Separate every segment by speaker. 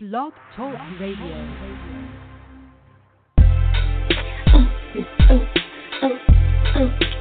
Speaker 1: Blog Talk Radio.
Speaker 2: Oh, oh, oh,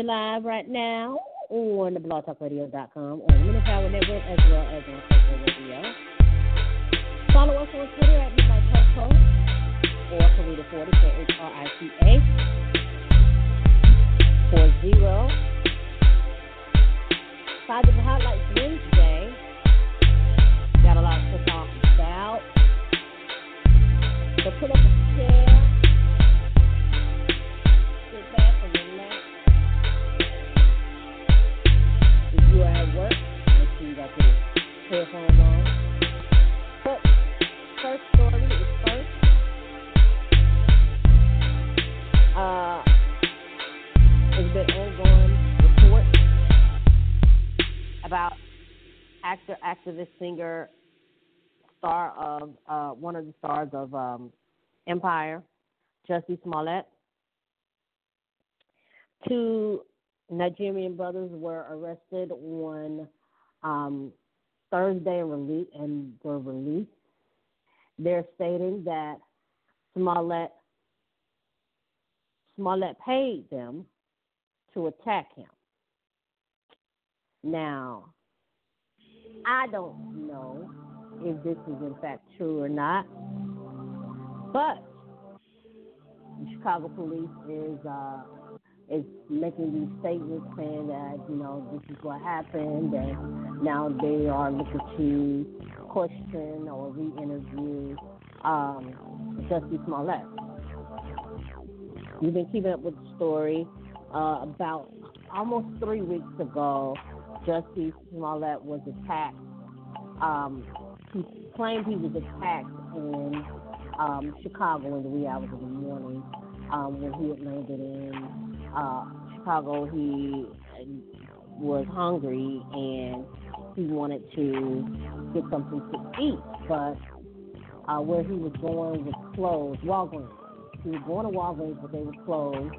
Speaker 3: We're live right now on the blogtalkradio.com, on the Minute Power Network, as well as on Koko Radio. Follow us on Twitter at Midnight Koko or Karita40, K-H-R-I-T-A, 40. Five different highlights Wednesday. Got a lot to talk about. So put up a chair, activist, singer, star of uh, one of the stars of um, Empire, Jussie Smollett. Two Nigerian brothers were arrested on um, Thursday and, and were released. They're stating that Smollett Smollett paid them to attack him. Now, I don't know if this is in fact true or not, but the Chicago police is uh, is making these statements saying that you know this is what happened, and now they are looking to question or re-interview um, Smollett. You've been keeping up with the story. Uh, about almost three weeks ago, Jussie Smollett was attacked. Um, he claimed he was attacked in um, Chicago in the wee hours of the morning um, when he had landed in uh, Chicago. He was hungry and he wanted to get something to eat, but uh, where he was going was closed. Walgreens. He was going to Walgreens, but they were closed,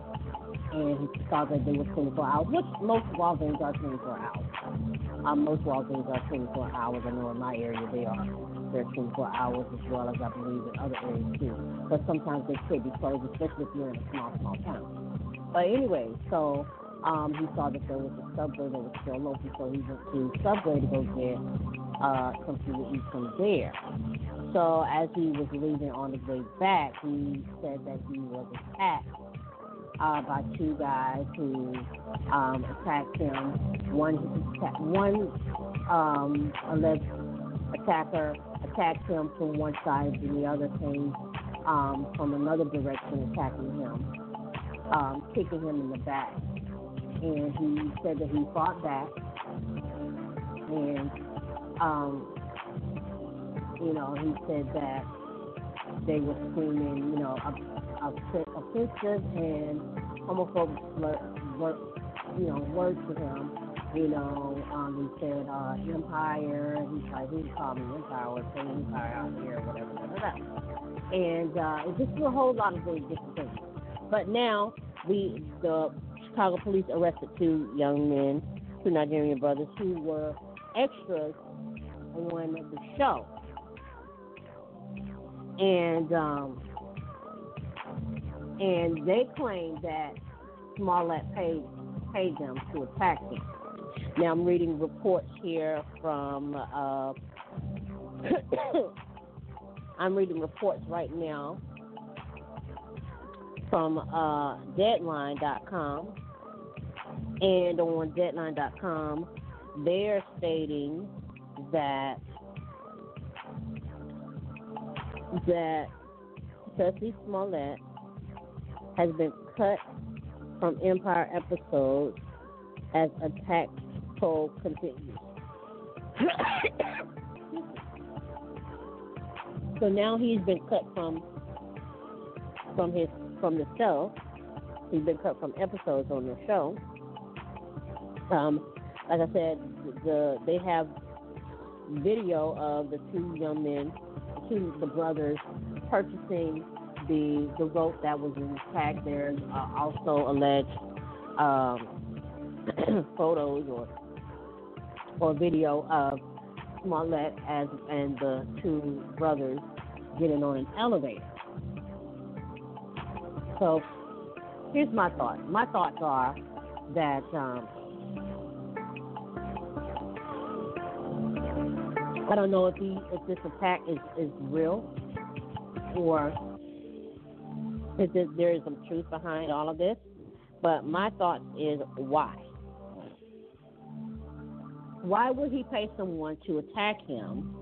Speaker 3: and he thought that they were 24 hours, which most Walgreens are 24 hours. Um, most Walgreens are 24 hours. I know in my area they are. They're 24 hours as well as I believe in other areas too. But sometimes they could be closed, especially if you're in a small, small town. But anyway, so um, he saw that there was a subway that was still open, so he went to Subway to go get uh, something to eat from there. So as he was leaving on his way back, he said that he was attacked uh, by two guys who um, attacked him. One one um, alleged attacker attacked him from one side, and the other came um, from another direction, attacking him, um, kicking him in the back. And he said that he fought back, and um, you know, he said that they were screaming, you know, offensive and slur, word, you know, words to him. You know, um, he said uh, empire. He's like, he called me empire or say empire out here, whatever, blah. And uh, it just a whole lot of very different things. But now the the Chicago police arrested two young men, two Nigerian brothers who were extras on the show and um, and they claim that Smollett paid paid them to attack him. Now I'm reading reports here from. Uh, I'm reading reports right now from uh, Deadline.com. And on Deadline.com, they're stating that that Jussie Smollett has been cut from Empire episodes as attack poll continues. so now he's been cut from from his from the show. He's been cut from episodes on the show. Um, like I said, the they have video of the two young men, two the brothers purchasing the the vote that was attacked. There's uh, also alleged um, photos or or video of Smollett as and the two brothers getting on an elevator. So here's my thought. My thoughts are that um, I don't know if he if this attack is, is real or if there is some truth behind all of this. But my thought is why? Why would he pay someone to attack him?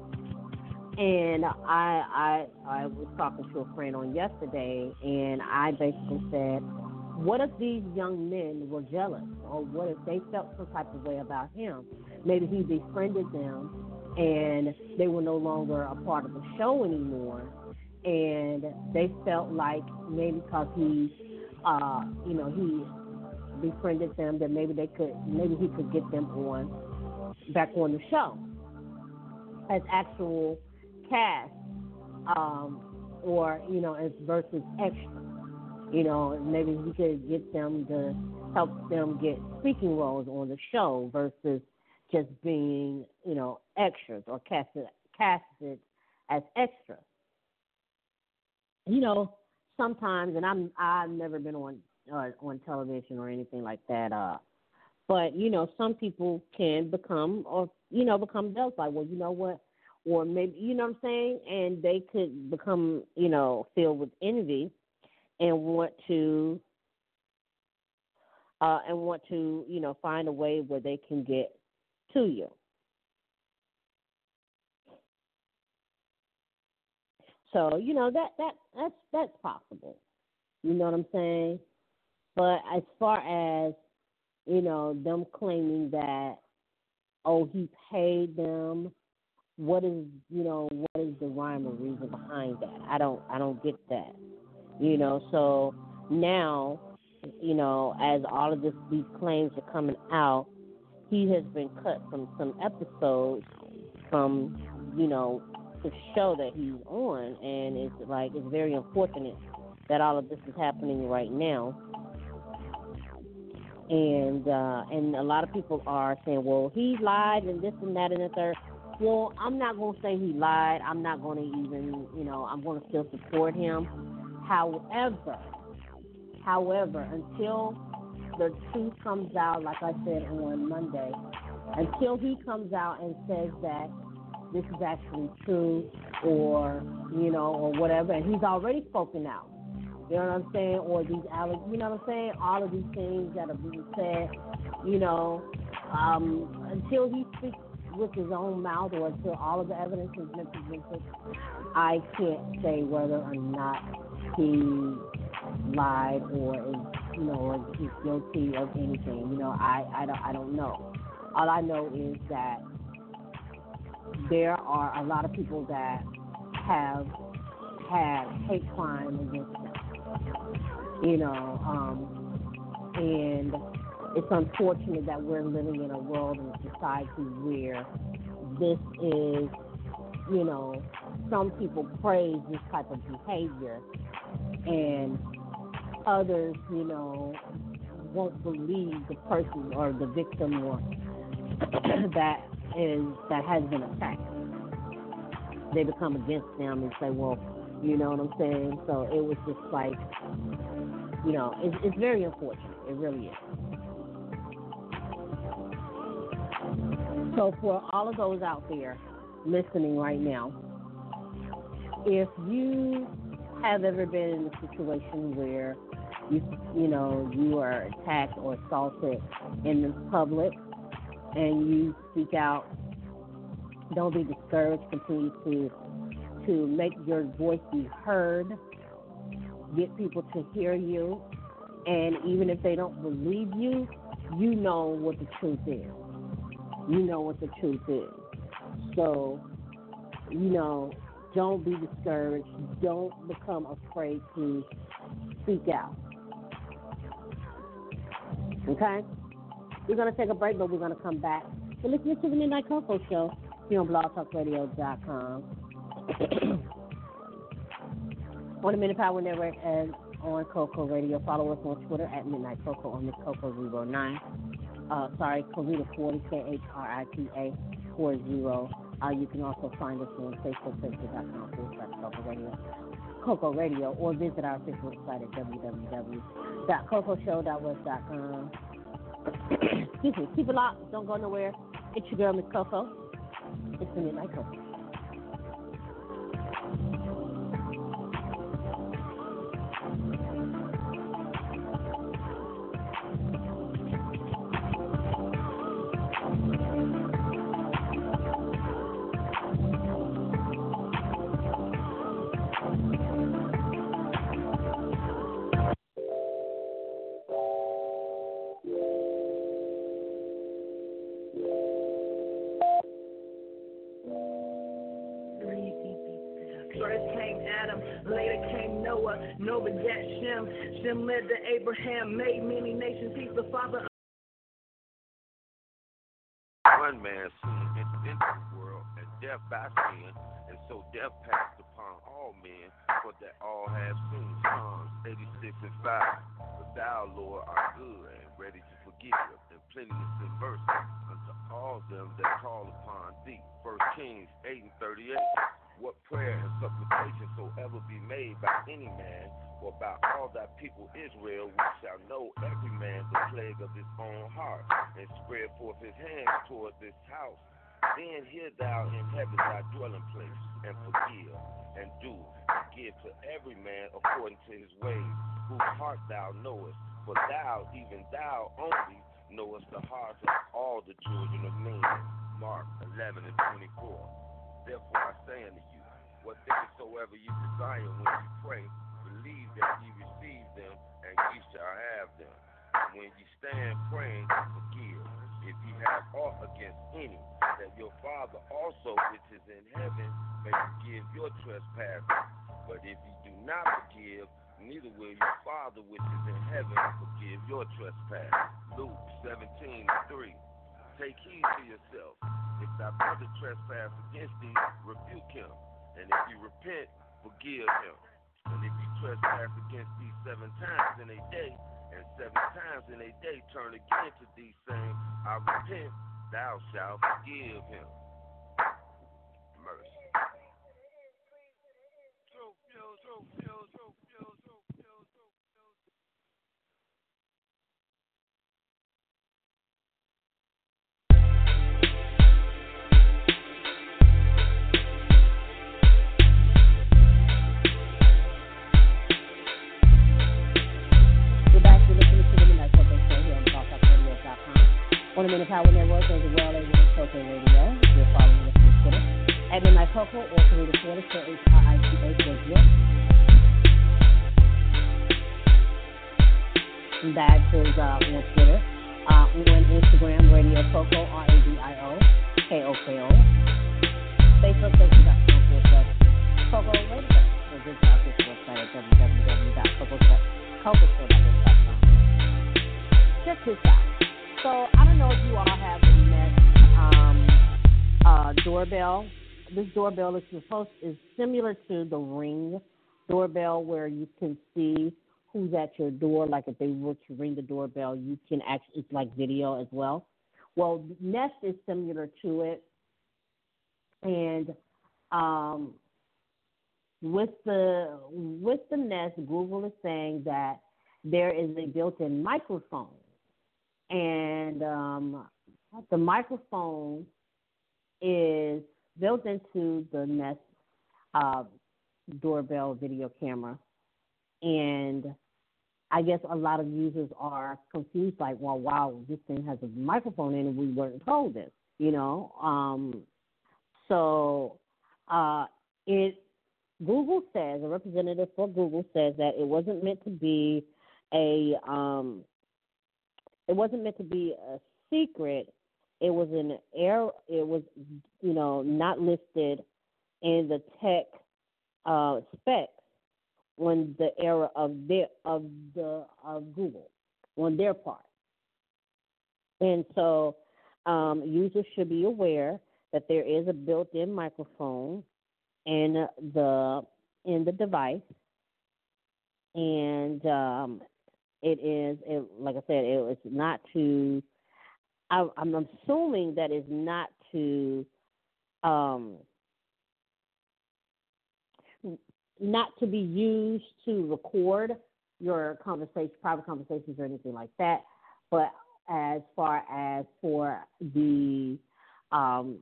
Speaker 3: And I I I was talking to a friend on yesterday, and I basically said, what if these young men were jealous, or what if they felt some type of way about him? Maybe he befriended them, and they were no longer a part of the show anymore, and they felt like maybe because he, uh, you know, he befriended them that maybe they could, maybe he could get them on back on the show as actual cast, um, or you know, as versus extra. You know, maybe he could get them to help them get speaking roles on the show versus just being, you know, extras or casted casted as extras you know, sometimes, and I'm I've never been on uh, on television or anything like that. Uh, but you know, some people can become or you know become jealous. Like, well, you know what? Or maybe you know what I'm saying, and they could become you know filled with envy and want to uh, and want to you know find a way where they can get to you. So you know that that that's that's possible. You know what I'm saying? But as far as you know, them claiming that oh he paid them, what is you know what is the rhyme or reason behind that? I don't I don't get that. You know, so now you know as all of this these claims are coming out, he has been cut from some episodes from you know the show that he's on, and it's like it's very unfortunate that all of this is happening right now. And uh, and a lot of people are saying, well, he lied and this and that and the third. Well, I'm not to say he lied. I'm not to even, you know, I'm to still support him. However, however, until the truth comes out, like I said on Monday, until he comes out and says that this is actually true or, you know, or whatever. And he's already spoken out. You know what I'm saying? Or these, you know what I'm saying? All of these things that are being said, you know, um, until he speaks with his own mouth or until all of the evidence has been presented, I can't say whether or not he lied or is, you know, or he's guilty of anything. You know, I, I don't, I don't know. All I know is that there are a lot of people that have had hate crime against them. You know, um, and it's unfortunate that we're living in a world and a society where this is, you know, some people praise this type of behavior and others, you know, won't believe the person or the victim or that is that has been attacked. They become against them and say, well, you know what I'm saying? So it was just like, you know, it's, it's very unfortunate. It really is. So for all of those out there listening right now, if you have ever been in a situation where you you know you are attacked or assaulted in the public, and you speak out. Don't be discouraged. Continue to to make your voice be heard. Get people to hear you, and even if they don't believe you, you know what the truth is. You know what the truth is. So, you know, don't be discouraged. Don't become afraid to speak out. Okay? We're going to take a break, but we're going to come back. So listen to the Midnight Koko Show here on blogtalkradio.com. on the Minute Power Network and on Koko Radio. Follow us on Twitter at Midnight Koko on Miss Coco09. Uh, sorry, Karita 40, K H R I T A 40. Uh, you can also find us on Facebook, Facebook.com slash Koko Radio. Koko Radio, or visit our official website at www.cocoshow.web.com. Excuse me. Keep it locked. Don't go nowhere. It's your girl, Miss Koko. It's the Midnight
Speaker 4: led to Abraham, made many nations, he's the father
Speaker 5: One man soon entered into the world, and death by sin, and so death passed upon all men, for that all have sinned. Psalms 86 and 5. But thou, Lord, art good and ready to forgive, and plenteous in mercy unto all them that call upon thee. First Kings 8 and 38. What prayer and supplication soever be made by any man or by all thy people Israel, we shall know every man the plague of his own heart, and spread forth his hands toward this house. Then hear thou in heaven thy dwelling place, and forgive, and do, and give to every man according to his ways, whose heart thou knowest. For thou, even thou only, knowest the hearts of all the children of men. Mark 11 and 24. Therefore I say unto you, what things soever you desire when you pray, that ye receive them, and ye shall have them. When ye stand praying, forgive. If ye have aught against any, that your Father also which is in heaven may forgive your trespasses. But if ye do not forgive, neither will your Father which is in heaven forgive your trespass. Luke 17 3. Take heed to yourself. If thy brother trespass against thee, rebuke him. And if he repent, forgive him. Trespass against thee seven times in a day, and seven times in a day turn again to thee, saying, I repent, thou shalt forgive him.
Speaker 3: Doorbell is supposed is similar to the Ring doorbell, where you can see who's at your door. Like if they were to ring the doorbell, you can actually it's like video as well. Well, Nest is similar to it, and um, with the with the Nest, Google is saying that there is a built-in microphone, and um, the microphone is built into the Nest uh, doorbell video camera, and I guess a lot of users are confused, like, well, wow, this thing has a microphone in it. We weren't told this, you know. Um, so uh, it Google says a representative for Google says that it wasn't meant to be a um, it wasn't meant to be a secret. It was an error. It was you know not listed in the tech uh, specs on the era of their of the of Google on their part. And so um, users should be aware that there is a built-in microphone in the in the device, and um, it is it, like I said, it, it's not to. I, I'm assuming that is not to um, not to be used to record your conversation, private conversations, or anything like that. But as far as for the um,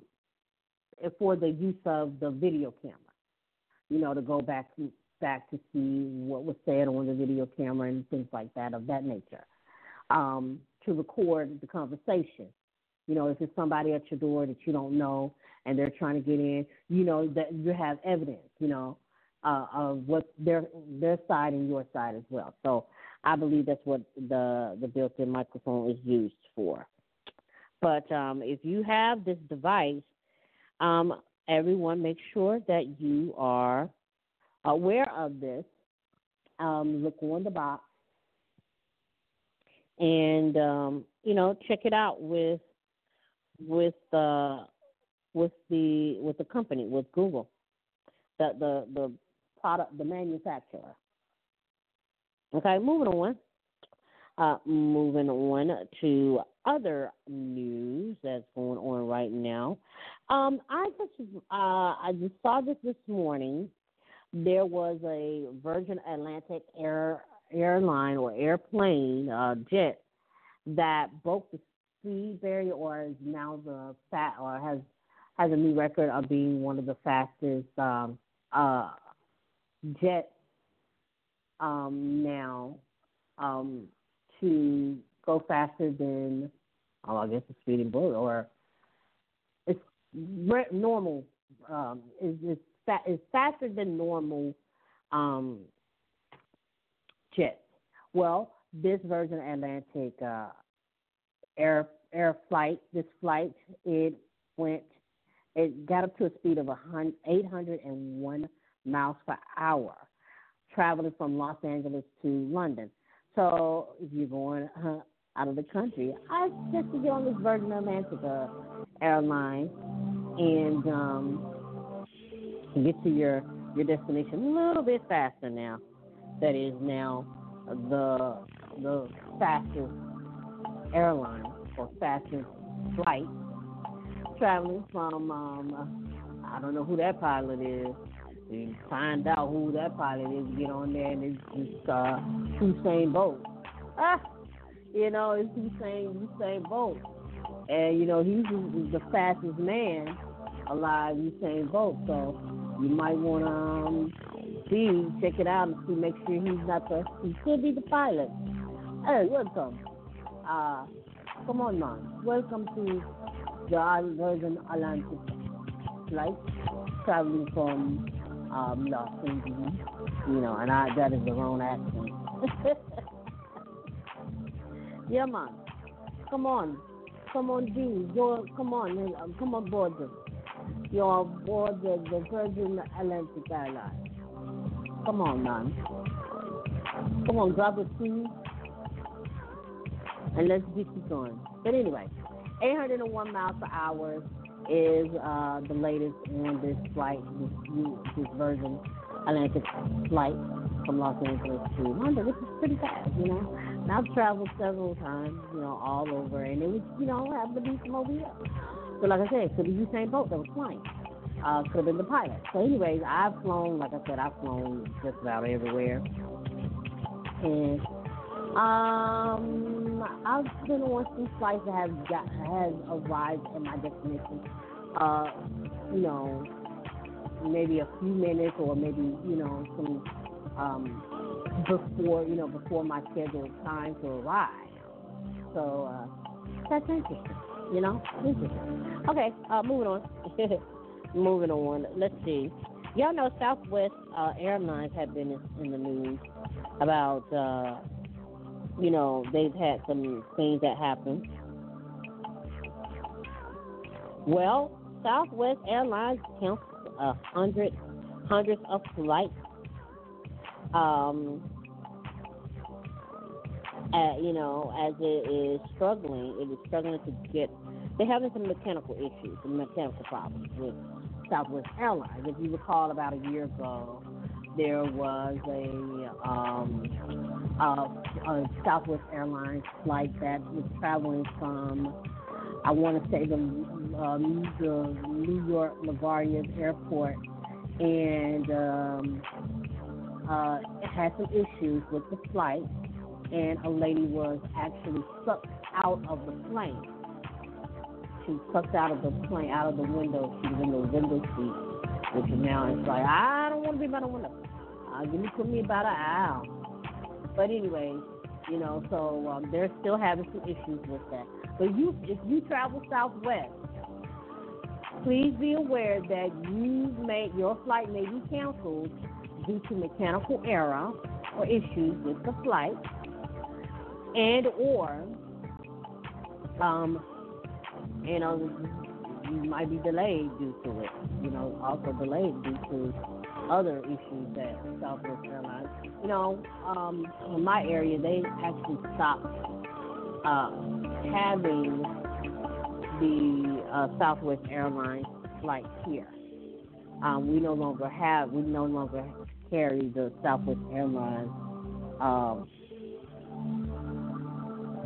Speaker 3: for the use of the video camera, you know, to go back to back to see what was said on the video camera and things like that of that nature. Um, to record the conversation. You know, if it's somebody at your door that you don't know and they're trying to get in, you know that you have evidence. You know, uh, of what their their side and your side as well. So I believe that's what the the built-in microphone is used for. But um, if you have this device, um, everyone make sure that you are aware of this. Um, look on the box and um, you know check it out with with uh, with the with the company with Google. The the the product, the manufacturer. Okay, moving on. Uh, moving on to other news that's going on right now. Um, I just uh, I just saw this this morning. There was a Virgin Atlantic Air airline or airplane uh, jet that broke the speed barrier, or is now the fat, or has has a new record of being one of the fastest um, uh, jet um, now um, to go faster than, oh, I guess a speeding bullet, or it's normal. Um, is it's, fa- it's faster than normal um, jets. Well, this Virgin Atlantic uh, air air flight, this flight, it went, it got up to a speed of 801 miles per hour, traveling from Los Angeles to London. So if you're going uh, out of the country, I suggest you get on this Virgin Atlantic uh, airline and um, get to your your destination a little bit faster now. That is now the the fastest airline or fastest flight traveling from um, I don't know who that pilot is and find out who that pilot is, get on there, and it's just uh, Usain Bolt. Ah, you know, it's Usain Usain Bolt, and you know he's the fastest man alive, Usain Bolt. So you might want to um, see, check it out, and see, make sure he's not the, he could be the pilot. Hey, welcome. Uh, come on, man. Welcome to the Virgin Atlantic flight traveling from um, Los Angeles, you know, and I that is the wrong accent. yeah, man. Come on, come on, G, go, come on, um, come on board. You're aboard the, the Virgin Atlantic Airlines. Come on, man. Come on, grab a seat and let's get you going. But anyway, 801 miles per hour is uh, the latest on this flight, this, this Virgin Atlantic flight from Los Angeles to London, which is pretty fast, you know. And I've traveled several times, you know, all over, and it was, you know, happened to be from over here. So, like I said, could be Usain Bolt that was flying. Uh, could have been the pilot. So, anyways, I've flown, like I said, I've flown just about everywhere. And um, I've been on some flights that have got has arrived at my destination. Uh, you know, maybe a few minutes or maybe you know some um before you know before my scheduled time to arrive. So uh, that's interesting. You know, interesting. Okay, uh, moving on. moving on. Let's see. Y'all know Southwest uh, Airlines have been in, the news about uh, you know they've had some things that happened. Well, Southwest Airlines counts a hundred hundreds of flights. Um, you know, as it is struggling, it is struggling to get. They're having some mechanical issues, some mechanical problems with Southwest Airlines. If you recall, about a year ago, there was a, um, a, a Southwest Airlines flight that was traveling from, I want to say the, um, the New York LaGuardia Airport, and um, uh, had some issues with the flight, and a lady was actually sucked out of the plane. She was sucked out of the plane, out of the window. She was in the window seat, which now it's like I don't want to be by the window. Uh, give me, put me about an aisle. But anyway, you know, so um, they're still having some issues with that. But you, if you travel Southwest, please be aware that you may your flight may be canceled due to mechanical error or issues with the flight, and or um, you know you might be delayed due to it. You know, also delayed due to other issues that Southwest Airlines. You know, um, in my area, they actually stopped uh, having the uh, Southwest Airlines flights here. Um, we no longer have, we no longer carry the Southwest Airlines um,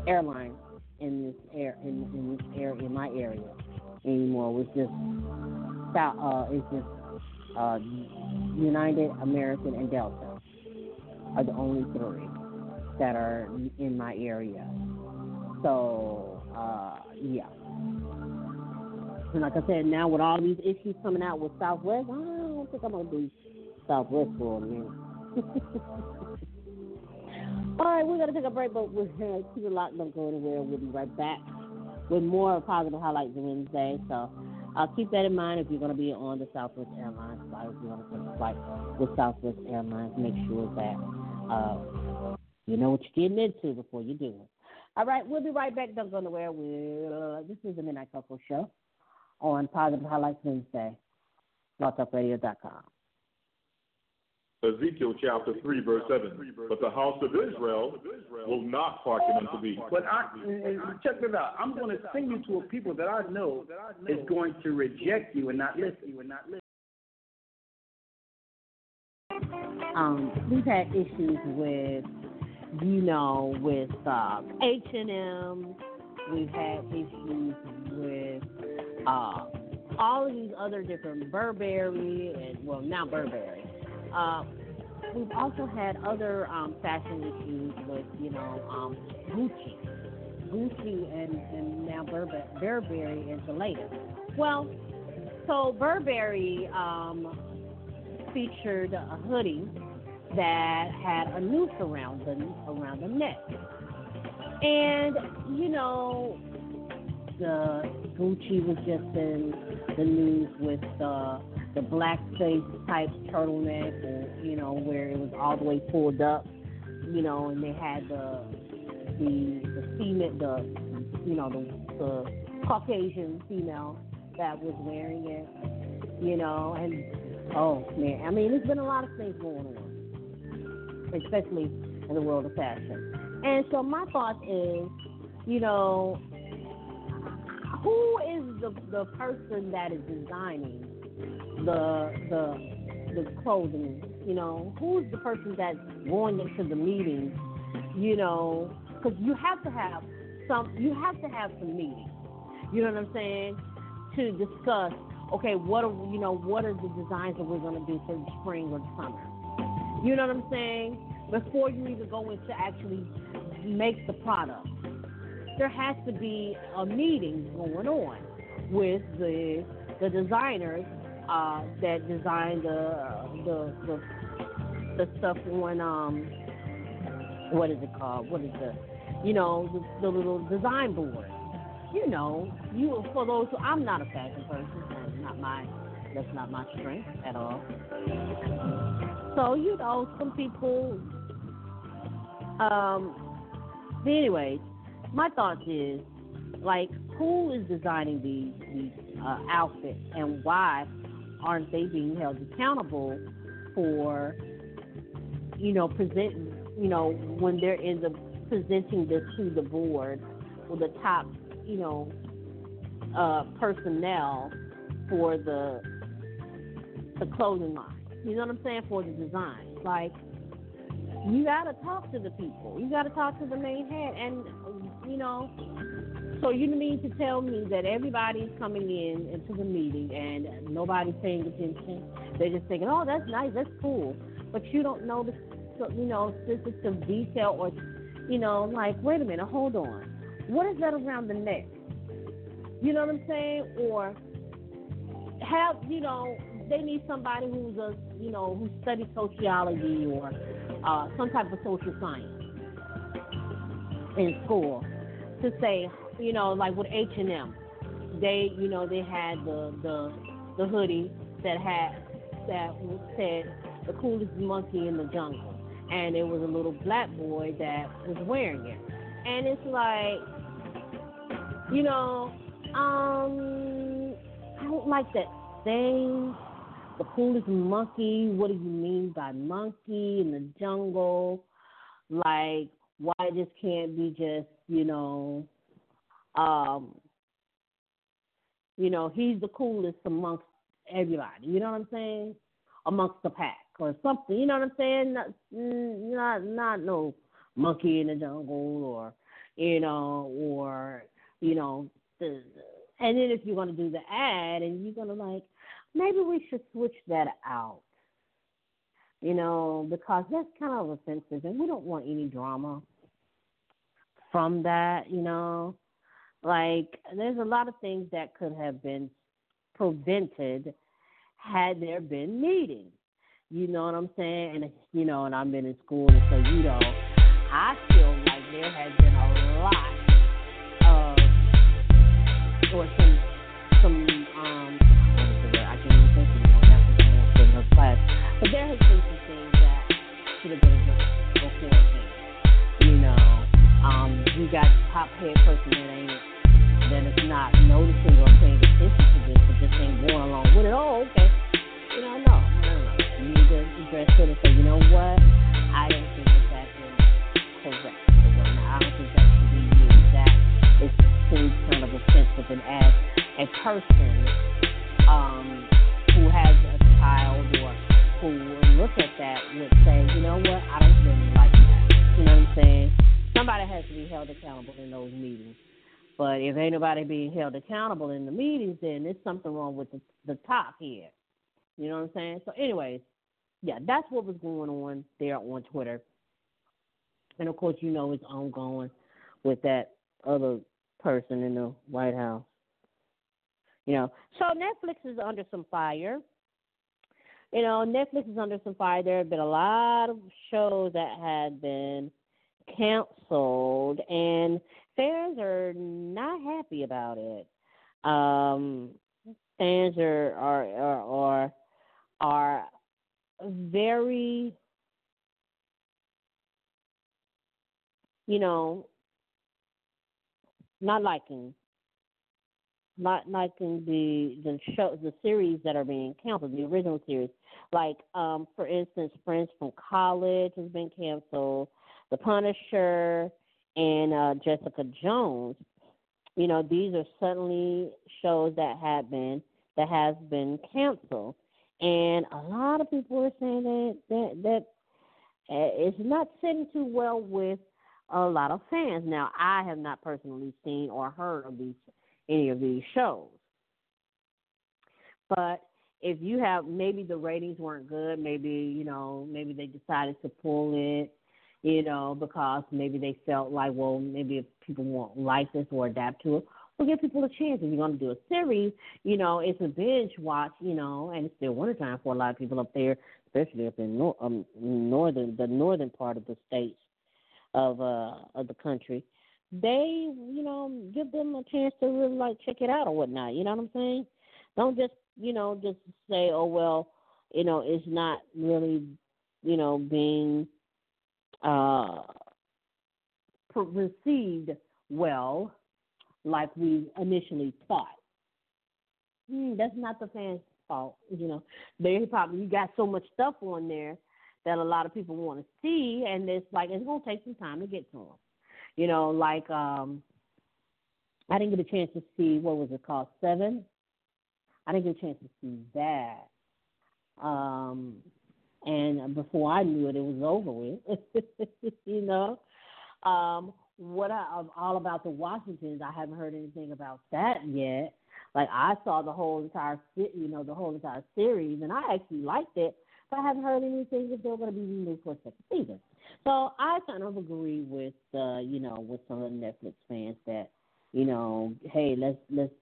Speaker 3: airline in this air in, in this area in my area anymore. It's just uh, it's just uh, United, American, and Delta are the only three that are in my area. So uh, yeah. And like I said, now with all these issues coming out with Southwest, I don't think I'm gonna do Southwest for a minute. all right, we're gonna take a break, but we're gonna keep it locked. Don't go anywhere. We'll be right back with more positive highlights Wednesday. So uh, keep that in mind if you're going to be on the Southwest Airlines flight. If you want to take a flight with Southwest Airlines, make sure that uh, you know what you're getting into before you do it. All right, we'll be right back. Don't go nowhere. We'll, uh, this is the Midnight Koko Show on Positive Highlights Wednesday. BlogTalkRadio.com.
Speaker 6: Ezekiel chapter 3, verse 7. But the house of Israel will not hearken unto thee.
Speaker 7: But I, check this out. I'm going to send you to a people that I know is going to reject you and not listen. You and not listen.
Speaker 3: Um, we've had issues with, you know, with uh, H and M. We've had issues with uh, all of these other different Burberry and well, now Burberry. Uh, we've also had other um, fashion issues with, you know, um, Gucci, Gucci, and and now Burberry, is the latest. Well, so Burberry um, featured a hoodie that had a noose around the around the neck, and you know, the Gucci was just in the news with the the blackface type turtleneck, or you know, where it was all the way pulled up, you know, and they had the the the female, the you know, the, the Caucasian female that was wearing it, you know, and oh man, I mean, there's been a lot of things going on, especially in the world of fashion. And so my thought is, you know, who is the the person that is designing the the the clothing? You know, who's the person that's going into the meeting? You know, because you have to have some. You have to have some meetings. You know what I'm saying? To discuss. Okay, what are you know? What are the designs that we're going to do for the spring or the summer? You know what I'm saying? Before you even go into actually make the product there has to be a meeting going on with the the designers uh, that design the, the the the stuff on um what is it called? What is the, you know, the, the little design board. You know, you for those who I'm not a fashion person. That's not my that's not my strength at all. So you know, some people. Um. But anyways, my thoughts is like who is designing these these uh, outfits and why aren't they being held accountable for you know present you know when they're in the presenting this to the board or the top you know uh, personnel for the the clothing line. You know what I'm saying for the design. Like you got to talk to the people. You got to talk to the main head, and you know. So you mean to tell me that everybody's coming in into the meeting and nobody's paying attention? They're just thinking, "Oh, that's nice, that's cool," but you don't know the, you know, of detail or, you know, like, wait a minute, hold on, what is that around the neck? You know what I'm saying? Or have you know they need somebody who's a you know who studies sociology or uh, some type of social science in school to say you know like with H and M, they you know they had the the the hoodie that had that said the coolest monkey in the jungle, and it was a little black boy that was wearing it, and it's like you know um I don't like that thing the coolest monkey. What do you mean by monkey in the jungle? Like, why this can't be just, you know, um, you know, he's the coolest amongst everybody. You know what I'm saying? Amongst the pack or something. You know what I'm saying? Not, not, not no monkey in the jungle or, you know, or, you know, the, and then if you're gonna do the ad and you're gonna like maybe we should switch that out. You know, because that's kind of offensive, and we don't want any drama from that. You know, like there's a lot of things that could have been prevented had there been meetings. You know what I'm saying? And you know, and I've been in school, and so you know, I feel like there has been a lot of or some some um I can't even think of it, I'm not class. But there has been some things that should have been um, you got top head person that ain't that is not noticing or paying attention to this, but just ain't going along with it. Oh, okay. You know, no, no, no. You need to address it and say, you know what? I don't think that that is correct. I don't think that should be used. That is seems kind of offensive. And as a person um, who has a child or who look at that would say, you know what, I don't really like that. You know what I'm saying? Somebody has to be held accountable in those meetings. But if ain't nobody being held accountable in the meetings, then there's something wrong with the, the top here. You know what I'm saying? So, anyways, yeah, that's what was going on there on Twitter. And of course, you know it's ongoing with that other person in the White House. You know, so Netflix is under some fire you know, Netflix is under some fire. There have been a lot of shows that had been canceled, and fans are not happy about it. Um, fans are are are are, are very, you know, not liking not liking the the show the series that are being canceled, the original series. Like, um, for instance, Friends from College has been canceled, The Punisher, and uh, Jessica Jones. You know, these are suddenly shows that have been that has been canceled, and a lot of people are saying that that that uh, it's not sitting too well with a lot of fans. Now, I have not personally seen or heard of these any of these shows. But if you have maybe the ratings weren't good, maybe you know maybe they decided to pull it, you know, because maybe they felt like well maybe if people won't like this or adapt to it, well give people a chance. If you're going to do a series, you know, it's a binge watch, you know, and it's still wintertime for a lot of people up there, especially up in nor- um, northern the northern part of the states. of uh of the country, they you know give them a chance to really like check it out or whatnot. You know what I'm saying? Don't just you know just say oh well you know it's not really you know being uh received well like we initially thought. Mm, that's not the fans' fault, you know. They probably you got so much stuff on there that a lot of people want to see, and it's like it's gonna take some time to get to them. You know, like um, I didn't get a chance to see what was it called Seven. I didn't get a chance to see that. Um, and before I knew it, it was over with. you know, um, what I'm all about the Washingtons? I haven't heard anything about that yet. Like I saw the whole entire, you know, the whole entire series, and I actually liked it, but I haven't heard anything that they're going to be renewed for a second season. So I kind of agree with, uh, you know, with some of the Netflix fans that, you know, hey, let's let's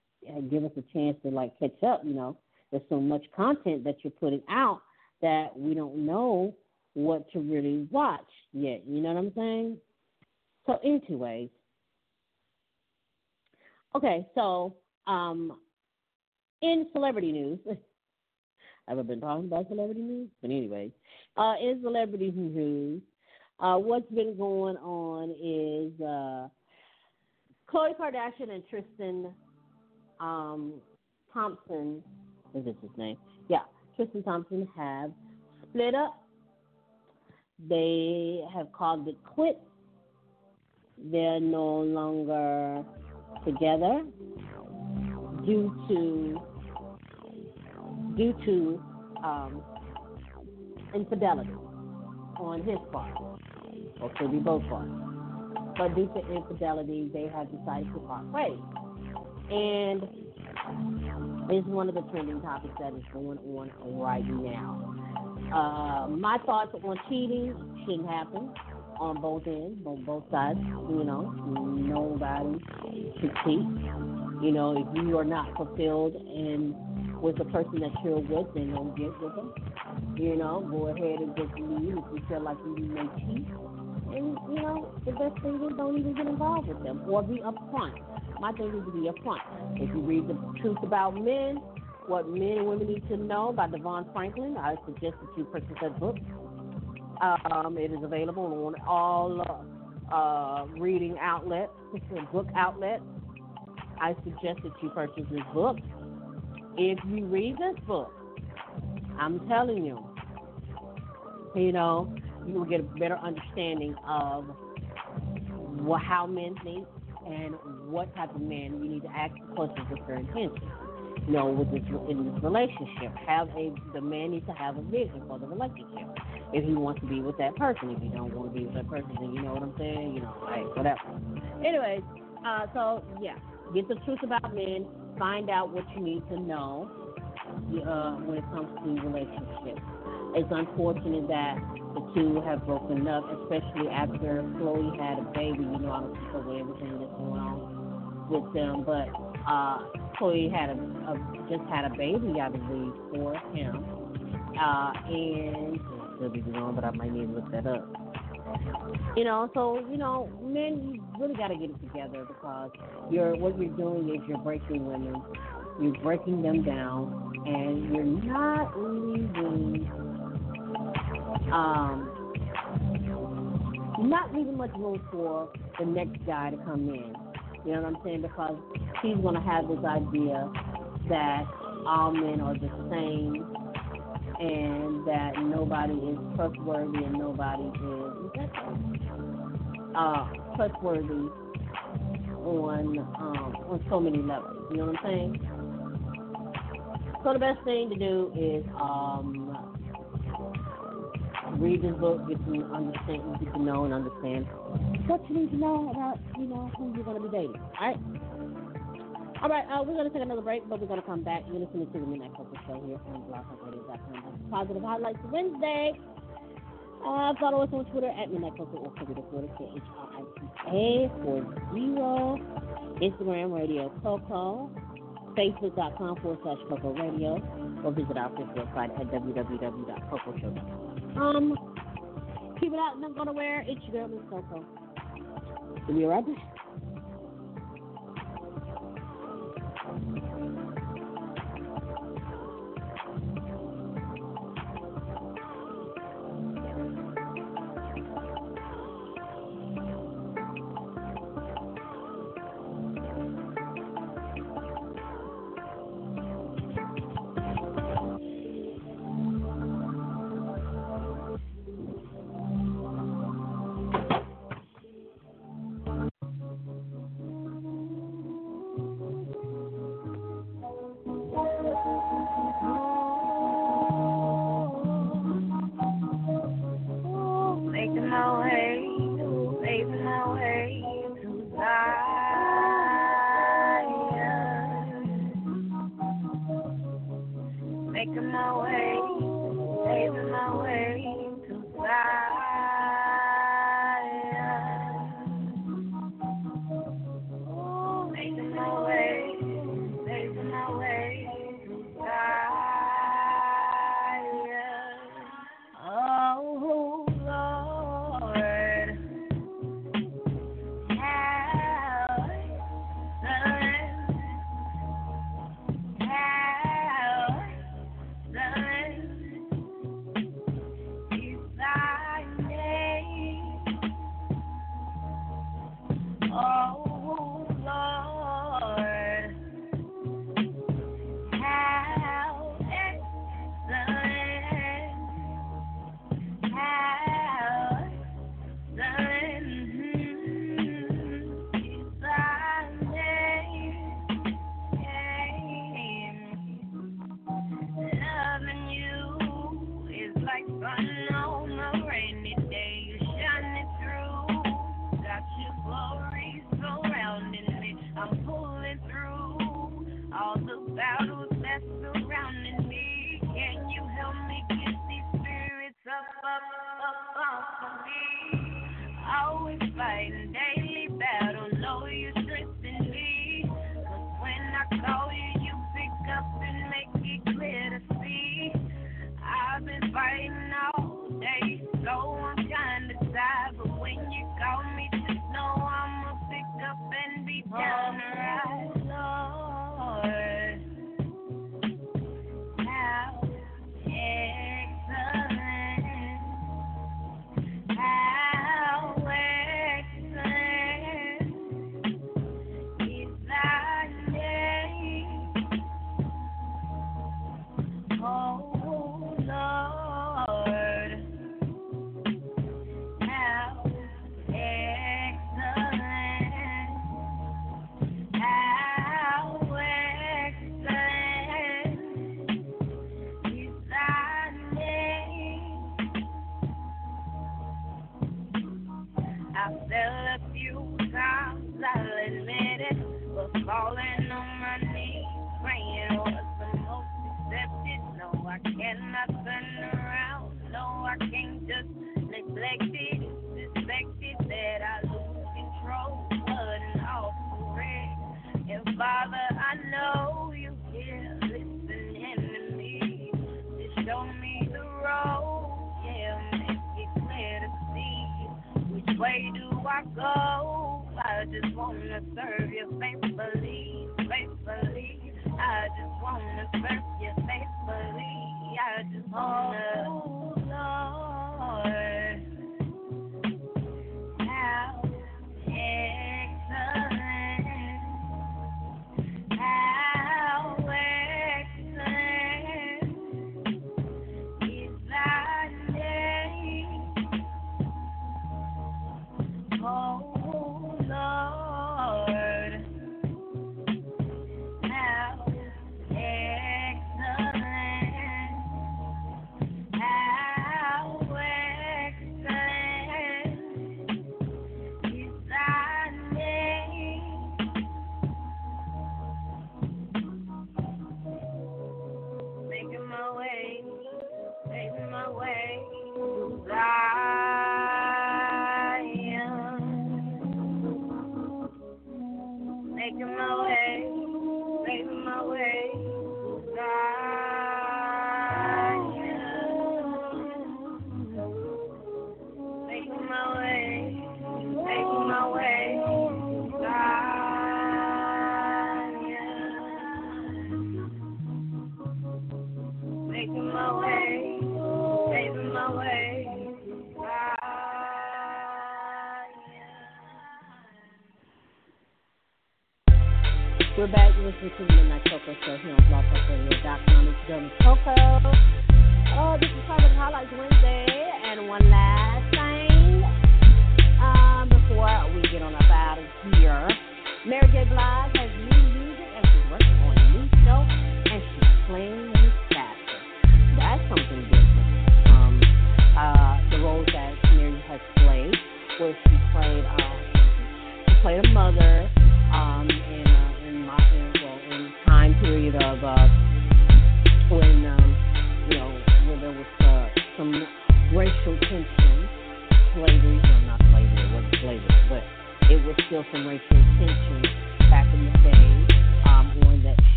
Speaker 3: give us a chance to like catch up. You know, there's so much content that you're putting out that we don't know what to really watch yet. You know what I'm saying? So, anyways, okay, so um, in celebrity news, I've been talking about celebrity news, but anyway, uh, in celebrity news, uh, what's been going on is uh, Khloe Kardashian and Tristan um, Thompson, is this his name? Yeah, Tristan Thompson have split up. They have called it quits they're no longer together due to due to um, infidelity on his part, or could be both parts. But due to infidelity, they have decided to part ways, and it's one of the trending topics that is going on right now. Uh, my thoughts on cheating shouldn't happen on both ends, on both sides. You know, nobody should cheat. You know, if you are not fulfilled and with the person that you're with, then don't get with them. You know, go ahead and just leave if you feel like you may cheat. And you know, the best thing is don't even get involved with them or be upfront. My thing is to be upfront. If you read the truth about men, what men and women need to know by Devon Franklin, I suggest that you purchase that book. Um, it is available on all uh, reading outlets, book outlets. I suggest that you purchase this book. If you read this book, I'm telling you, you know, you will get a better understanding of how men think and what type of man you need to ask questions with their intentions you know, with this in this relationship. Have a the man needs to have a vision for the relationship. If he wants to be with that person, if you don't want to be with that person, then you know what I'm saying. You know, hey, whatever. Anyways, uh, so yeah, get the truth about men. Find out what you need to know uh, when it comes to relationships. It's unfortunate that the two have broken up, especially after Khloe had a baby. You know, I don't think over everything that's going on with them, but uh, Khloe had a, a just had a baby, I believe, for him, uh, and still be wrong, but I might need to look that up. You know, so you know, men, you really got to get it together because you're what you're doing is you're breaking women, you're breaking them down, and you're not leaving, um, not leaving much room for the next guy to come in. You know what I'm saying? Because he's going to have this idea that all men are the same and that nobody is trustworthy and nobody is uh, trustworthy on um, on so many levels. You know what I'm saying? So the best thing to do is um, read this book, get to understand, get to know and understand what you need to know about, you know, who you're going to be dating. All right. All right, uh, we're going to take another break, but we're going to come back. You're listening to the Midnight Koko Show here on blogtalkradio.com. Positive Highlights Wednesday. Uh, follow us on Twitter at Midnight Koko or the Twitter, K-H-R-I-T-A 40. Instagram, Radio Koko. Facebook.com forward slash Koko Radio. Or visit our official website at www.kokoshow.com. Um,
Speaker 2: people out, not gonna wear Instagram girl social. We'll be right back.
Speaker 8: Go. I just wanna serve you faithfully, faithfully. I just wanna serve you faithfully. To
Speaker 3: the Midnight Koko Show here on BlogTalkRadio.com. It's Gummy Koko. Oh, this is Private Highlights Wednesday. And one last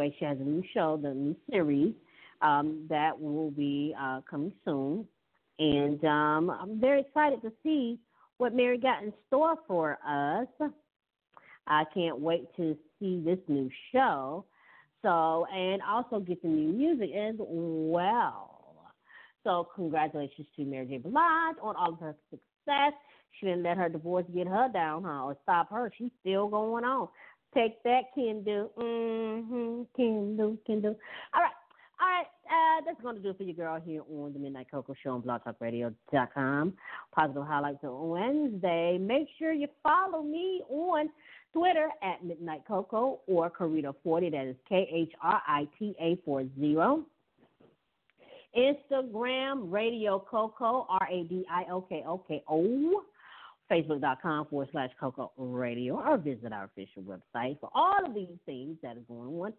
Speaker 3: Anyway, she has a new show, the new series um, that will be uh, coming soon, and um, I'm very excited to see what Mary got in store for us. I can't wait to see this new show. So, and also get the new music as well. So, congratulations to Mary J. Blige on all of her success. She didn't let her divorce get her down, huh, or stop her. She's still going on. Take that, can do. Mm-hmm. Can do, can do. All right. All right, uh, that's going to do it for you, girl, here on the Midnight Koko Show on blogtalkradio.com. Positive highlights on Wednesday. Make sure you follow me on Twitter at Midnight Koko or Khrita40. That is K H R I T A 40. Instagram, Radio Koko, R A D I O K O K O. Facebook.com forward slash Koko Radio or visit our official website for all of these things that are going on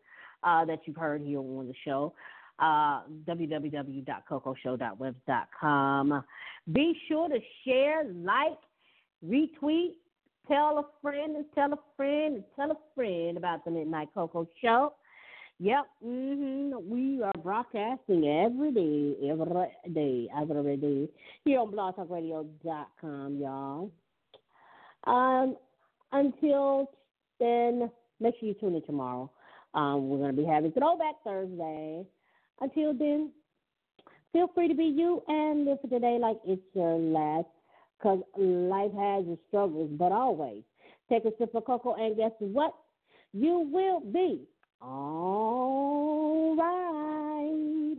Speaker 3: uh, that you've heard here on the show. Uh, www.kokoshow.webs.com. Be sure to share, like, retweet, tell a friend and tell a friend and tell a friend about the Midnight Koko Show. Yep, hmm we are broadcasting every day, every day, every day here on blogtalkradio.com, y'all. Um, until then, make sure you tune in tomorrow. Um, we're going to be having Throwback Thursday. Until then, feel free to be you and live for today like it's your last, because life has its struggles, but always take a sip of cocoa, and guess what? You will be all right.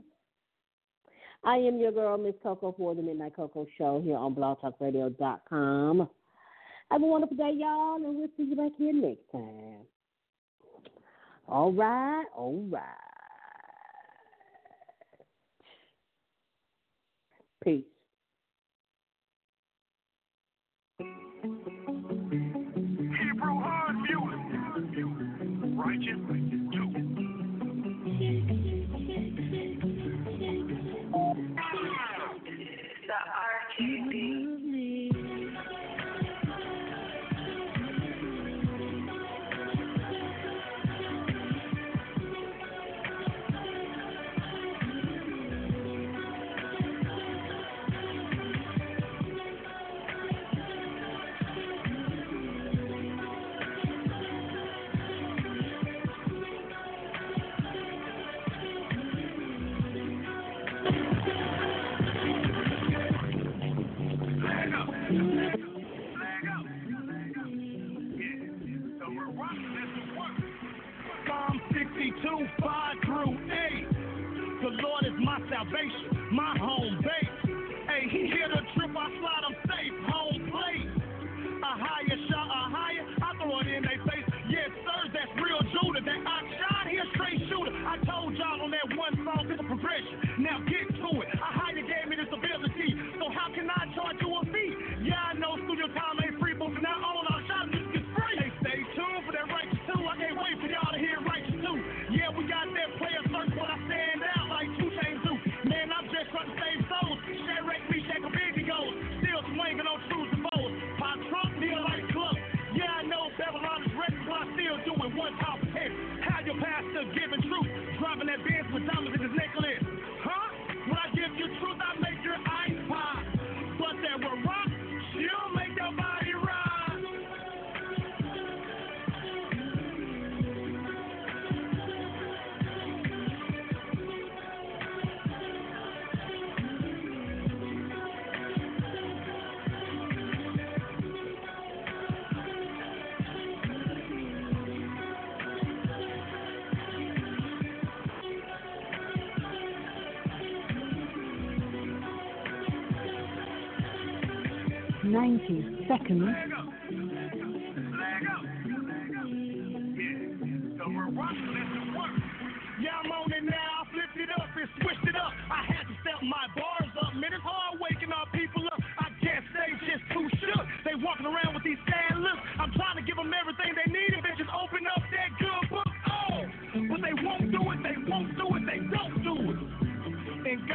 Speaker 3: I am your girl, Miss Koko, for the Midnight Koko Show here on blogtalkradio.com. Have a wonderful day, y'all, and we'll see you back here next time. All right, all right. Peace.
Speaker 9: Hebrew hard music. Righteous.
Speaker 10: The RTB.
Speaker 9: Salvation,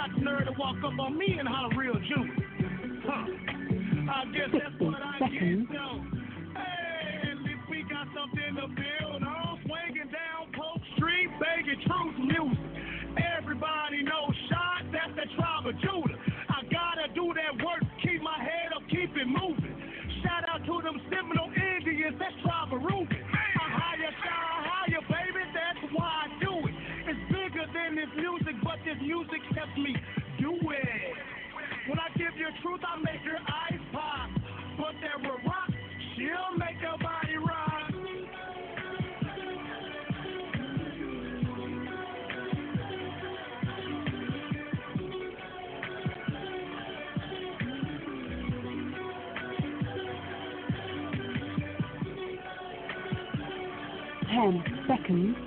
Speaker 9: hot nerd to walk up on me and holler real juice, Huh. I guess that's what I get though. Hey, at least we got something to build on. Swinging down Polk Street, begging truth music. me. When I give you truth, I make your eyes pop. But she'll make your body rock.
Speaker 1: Ten seconds